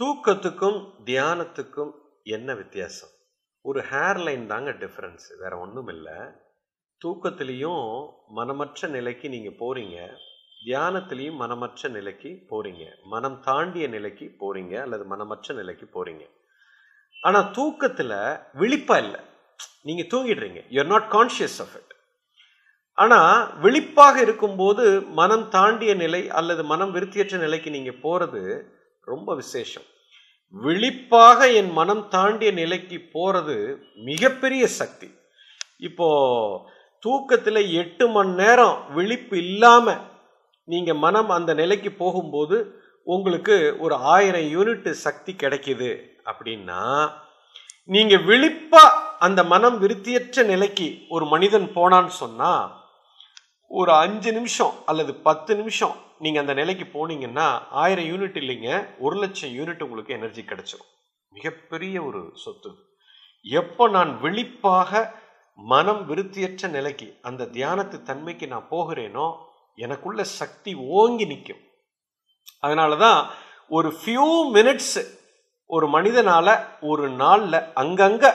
தூக்கத்துக்கும் தியானத்துக்கும் என்ன வித்தியாசம்? ஒரு ஹேர் லைன் தாங்க டிஃப்ரென்ஸ் வேற ஒன்றும் இல்லை. தூக்கத்திலையும் மனமற்ற நிலைக்கு நீங்க போறீங்க. தியானத்திலையும் மனமற்ற நிலைக்கு போறீங்க. மனம் தாண்டிய நிலைக்கு போறீங்க அல்லது மனமற்ற நிலைக்கு போறீங்க. ஆனால் தூக்கத்தில் விழிப்பா இல்லை. நீங்கள் தூங்கிடுறீங்க. You are not conscious of it ஆனால் விழிப்பாக இருக்கும்போது மனம் தாண்டிய நிலை அல்லது மனம் விருத்தியற்ற நிலைக்கு நீங்கள் போகிறது ரொம்ப விசேஷம். விழிப்பாக என் மனம் தாண்டிய நிலைக்கு போறது மிகப்பெரிய சக்தி. இப்போ தூக்கத்தில் எட்டு மணி நேரம் விழிப்பு இல்லாமல் நீங்கள் மனம் அந்த நிலைக்கு போகும்போது உங்களுக்கு ஒரு ஆயிரம் யூனிட் சக்தி கிடைக்கிது அப்படின்னா நீங்கள் விழிப்பாக அந்த மனம் விருத்தியற்ற நிலைக்கு ஒரு மனிதன் போனான்னு சொன்னால் ஒரு அஞ்சு நிமிஷம் அல்லது பத்து நிமிஷம் நீங்கள் அந்த நிலைக்கு போனீங்கன்னா ஆயிரம் யூனிட் இல்லைங்க ஒரு லட்சம் யூனிட் உங்களுக்கு எனர்ஜி கிடைச்சிடும் மிகப்பெரிய ஒரு சொத்து. எப்போ நான் விழிப்பாக மனம் விருத்தியற்ற நிலைக்கு அந்த தியானத்து தன்மைக்கு நான் போகிறேனோ எனக்குள்ள சக்தி ஓங்கி நிற்கும். அதனாலதான் ஒரு ஃபியூ மினிட்ஸ் ஒரு மனிதனால் ஒரு நாளில் அங்கங்கே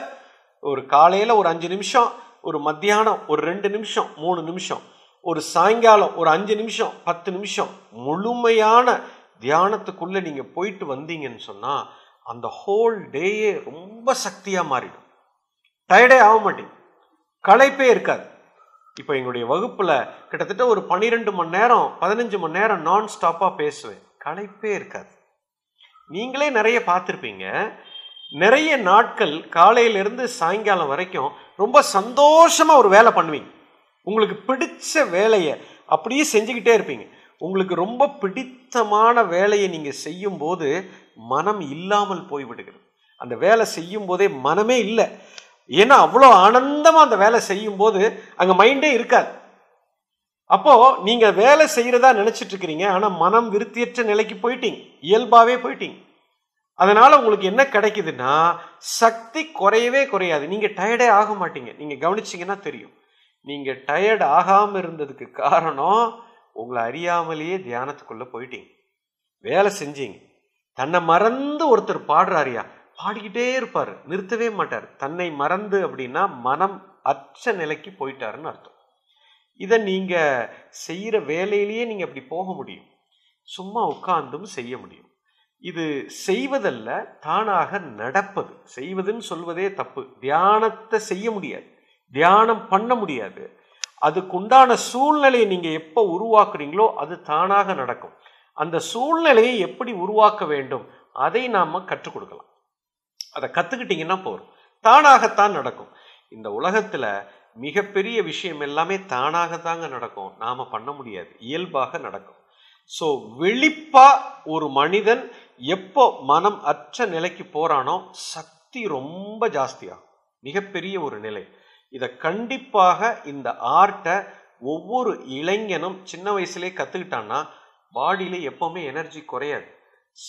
ஒரு காலையில் ஒரு அஞ்சு நிமிஷம் ஒரு மத்தியானம் ஒரு ரெண்டு நிமிஷம் மூணு நிமிஷம் ஒரு சாயங்காலம் ஒரு அஞ்சு நிமிஷம் பத்து நிமிஷம் முழுமையான தியானத்துக்குள்ளே நீங்கள் போயிட்டு வந்தீங்கன்னு சொன்னால் அந்த ஹோல் டேயே ரொம்ப சக்தியாக மாறிடும். டயர்டே ஆக மாட்டேங்க களைப்பே இருக்காது. இப்போ எங்களுடைய வகுப்பில் கிட்டத்தட்ட ஒரு பன்னிரெண்டு மணி நேரம் பதினஞ்சு மணி நேரம் நான் ஸ்டாப்பாக பேசுவேன். களைப்பே இருக்காது. நீங்களே நிறைய பார்த்துருப்பீங்க. நிறைய நாட்கள் காலையிலிருந்து சாயங்காலம் வரைக்கும் ரொம்ப சந்தோஷமாக ஒரு வேலை பண்ணுவீங்க. உங்களுக்கு பிடிச்ச வேலையை அப்படியே செஞ்சுக்கிட்டே இருப்பீங்க. உங்களுக்கு ரொம்ப பிடித்தமான வேலையை நீங்கள் செய்யும்போது மனம் இல்லாமல் போய்விடுகிறது. அந்த வேலை செய்யும் போதே மனமே இல்லை. ஏன்னா அவ்வளோ ஆனந்தமாக அந்த வேலை செய்யும் போது மைண்டே இருக்காது. அப்போ நீங்கள் வேலை செய்கிறதா நினச்சிட்ருக்கிறீங்க இருக்கிறீங்க. மனம் விருத்தியற்ற நிலைக்கு போயிட்டீங்க. இயல்பாகவே போயிட்டீங்க. அதனால் உங்களுக்கு என்ன கிடைக்குதுன்னா சக்தி குறையவே குறையாது. நீங்கள் டயர்டே ஆக மாட்டீங்க. நீங்கள் கவனிச்சிங்கன்னா தெரியும். நீங்கள் டயர்ட் ஆகாமல் இருந்ததுக்கு காரணம் உங்களை அறியாமலேயே தியானத்துக்குள்ளே போயிட்டீங்க. வேலை செஞ்சீங்க. தன்னை மறந்து ஒருத்தர் பாடுறாரியா? பாடிக்கிட்டே இருப்பார். நிறுத்தவே மாட்டார். தன்னை மறந்து அப்படின்னா மனம் அச்ச நிலைக்கு போயிட்டாருன்னு அர்த்தம். இதை நீங்கள் செய்கிற வேலையிலேயே நீங்கள் அப்படி போக முடியும். சும்மா உட்கார்ந்தும் செய்ய முடியும். இது செய்வதல்ல தானாக நடப்பது. செய்வதுன்னு சொல்வதே தப்பு. தியானத்தை செய்ய முடியாது. தியானம் பண்ண முடியாது. அதுக்குண்டான சூழ்நிலையை நீங்கள் எப்போ உருவாக்குறீங்களோ அது தானாக நடக்கும். அந்த சூழ்நிலையை எப்படி உருவாக்க வேண்டும்? அதை நாம் கற்றுக் கொடுக்கலாம். அதை கற்றுக்கிட்டிங்கன்னா போதும். தானாகத்தான் நடக்கும். இந்த உலகத்தில் மிகப்பெரிய விஷயம் எல்லாமே தானாக தாங்க நடக்கும். நாம் பண்ண முடியாது. இயல்பாக நடக்கும். ஸோ வெளிப்பா ஒரு மனிதன் எப்போ மனம் அற்ற நிலைக்கு போகிறானோ சக்தி ரொம்ப ஜாஸ்தியாகும். மிகப்பெரிய ஒரு நிலை. இதை கண்டிப்பாக இந்த ஆர்ட்டை ஒவ்வொரு இளைஞனும் சின்ன வயசுலேயே கற்றுக்கிட்டான்னா பாடியில் எப்போவுமே எனர்ஜி குறையாது.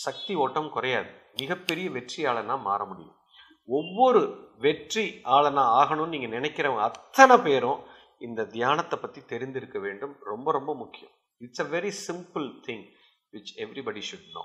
சக்தி ஓட்டம் குறையாது. மிகப்பெரிய வெற்றியாளனாக மாற முடியும். ஒவ்வொரு வெற்றி ஆளனாக ஆகணும்னு நீங்கள் நினைக்கிறவங்க அத்தனை பேரும் இந்த தியானத்தை பற்றி தெரிந்திருக்க வேண்டும். ரொம்ப ரொம்ப முக்கியம். It's a very simple thing which everybody should know